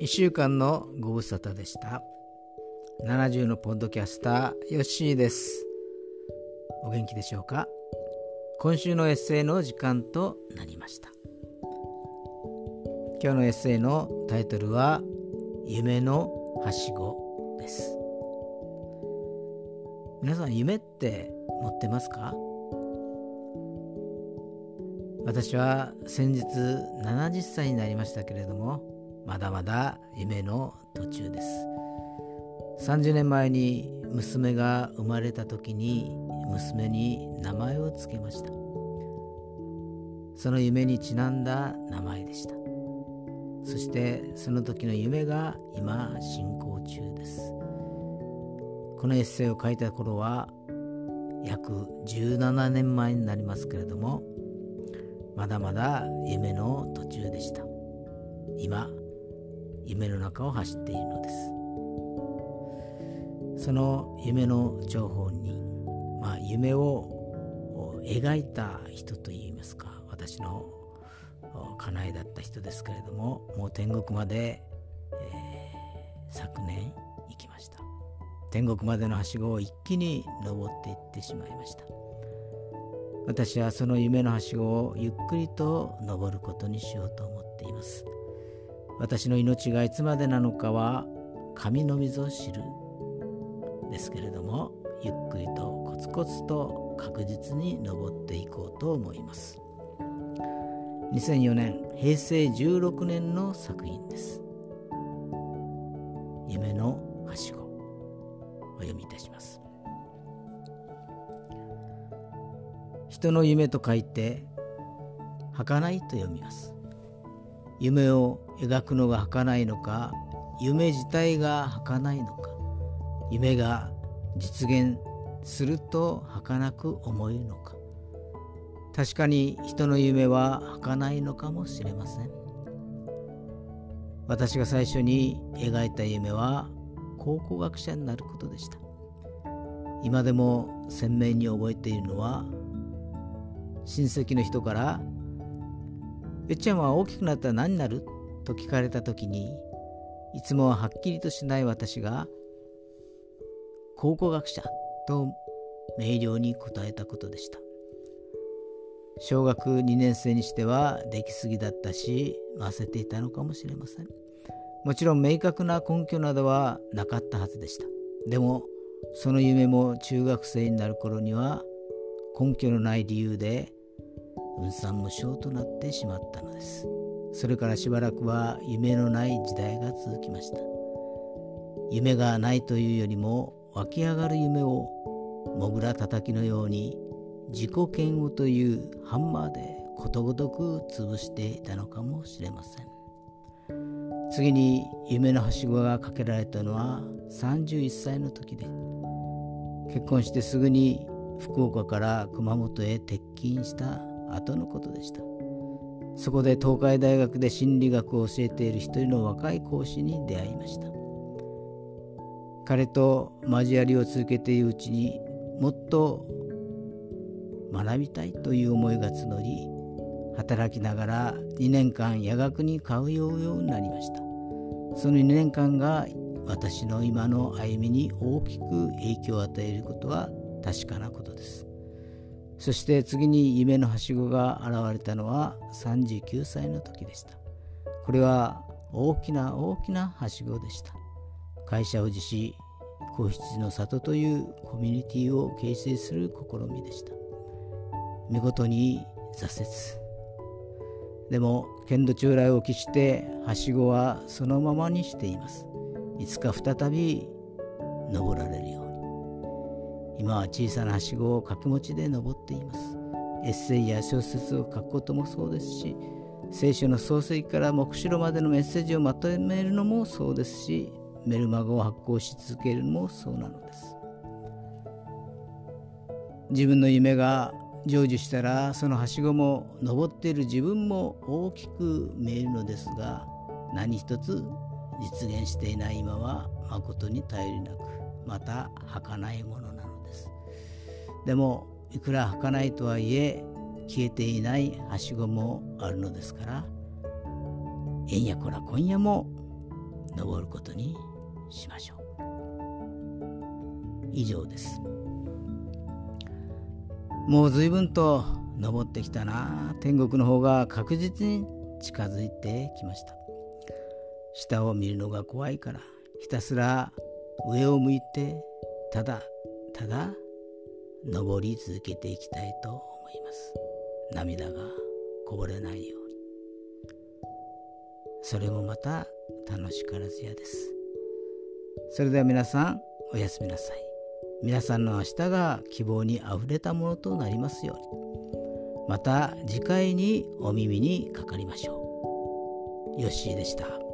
1週間のご無沙汰でした。70のポッドキャスターヨッシーです。お元気でしょうか？今週のエッセイの時間となりました。今日のエッセイのタイトルは夢のはしごです。皆さん夢って持ってますか？私は先日70歳になりましたけれどもまだまだ夢の途中です。30年前に娘が生まれた時に娘に名前を付けました。その夢にちなんだ名前でした。そしてその時の夢が今進行中です。このエッセイを書いた頃は約17年前になりますけれどもまだまだ夢の途中でした。今夢の中を走っているのです。その夢の情報に、まあ、夢を描いた人といいますか私の家内だった人ですけれどももう天国まで、えー、昨年行きました。天国までのはしごを一気に登っていってしまいました。私はその夢のはしごをゆっくりと登ることにしようと思っています。私の命がいつまでなのかは神の水を知る。ですけれどもゆっくりとコツコツと確実に登っていこうと思います。2004年平成16年の作品です。夢のはしごお読みいたします。人の夢と書いて儚いと読みます。夢を描くのが儚いのか夢自体が儚いのか。夢が実現すると儚く思えるのか。確かに人の夢は儚いのかもしれません。私が最初に描いた夢は考古学者になることでした。今でも鮮明に覚えているのは親戚の人から「よっちゃんは大きくなったら何になる?」と聞かれた時にいつもははっきりとしない私が「考古学者」と明瞭に答えたことでした。小学2年生にしてはできすぎだったし忘せていたのかもしれません。もちろん明確な根拠などはなかったはずでした。でもその夢も中学生になる頃には根拠のない理由で分散無償となってしまったのです。それからしばらくは夢のない時代が続きました。夢がないというよりも湧き上がる夢をもぐらたたきのように自己嫌悪というハンマーでことごとく潰していたのかもしれません。次に夢のはしごがかけられたのは31歳の時で結婚してすぐに福岡から熊本へ転勤した後のことでした。そこで東海大学で心理学を教えている一人の若い講師に出会いました。彼と交わりを続けているうちにもっと学びたいという思いが募り働きながら2年間夜学に通うようになりました。その2年間が私の今の歩みに大きく影響を与えることは確かなことです。そして次に夢のはしごが現れたのは39歳の時でした。これは大きな大きなはしごでした。会社を辞し皇室の里というコミュニティを形成する試みでした。見事に挫折。でも剣道中来を期してはしごはそのままにしています。いつか再び登られるように。今は小さなはしごを掛け持ちで登っています。エッセイや小説を書くこともそうですし聖書の創世記から黙示録までのメッセージをまとめるのもそうですしメルマガを発行し続けるのもそうなのです。自分の夢が成就したらそのはしごも登っている自分も大きく見えるのですが何一つ実現していない今は誠に頼りなくまた儚いものでもいくら儚いとはいえ消えていないはしごもあるのですからえんやこら今夜も登ることにしましょう。以上です。もう随分と登ってきたな。天国の方が確実に近づいてきました。下を見るのが怖いからひたすら上を向いてただただ登り続けていきたいと思います。涙がこぼれないように。それもまた楽しからずやです。それでは皆さんおやすみなさい。皆さんの明日が希望にあふれたものとなりますように。また次回にお耳にかかりましょう。よッしーでした。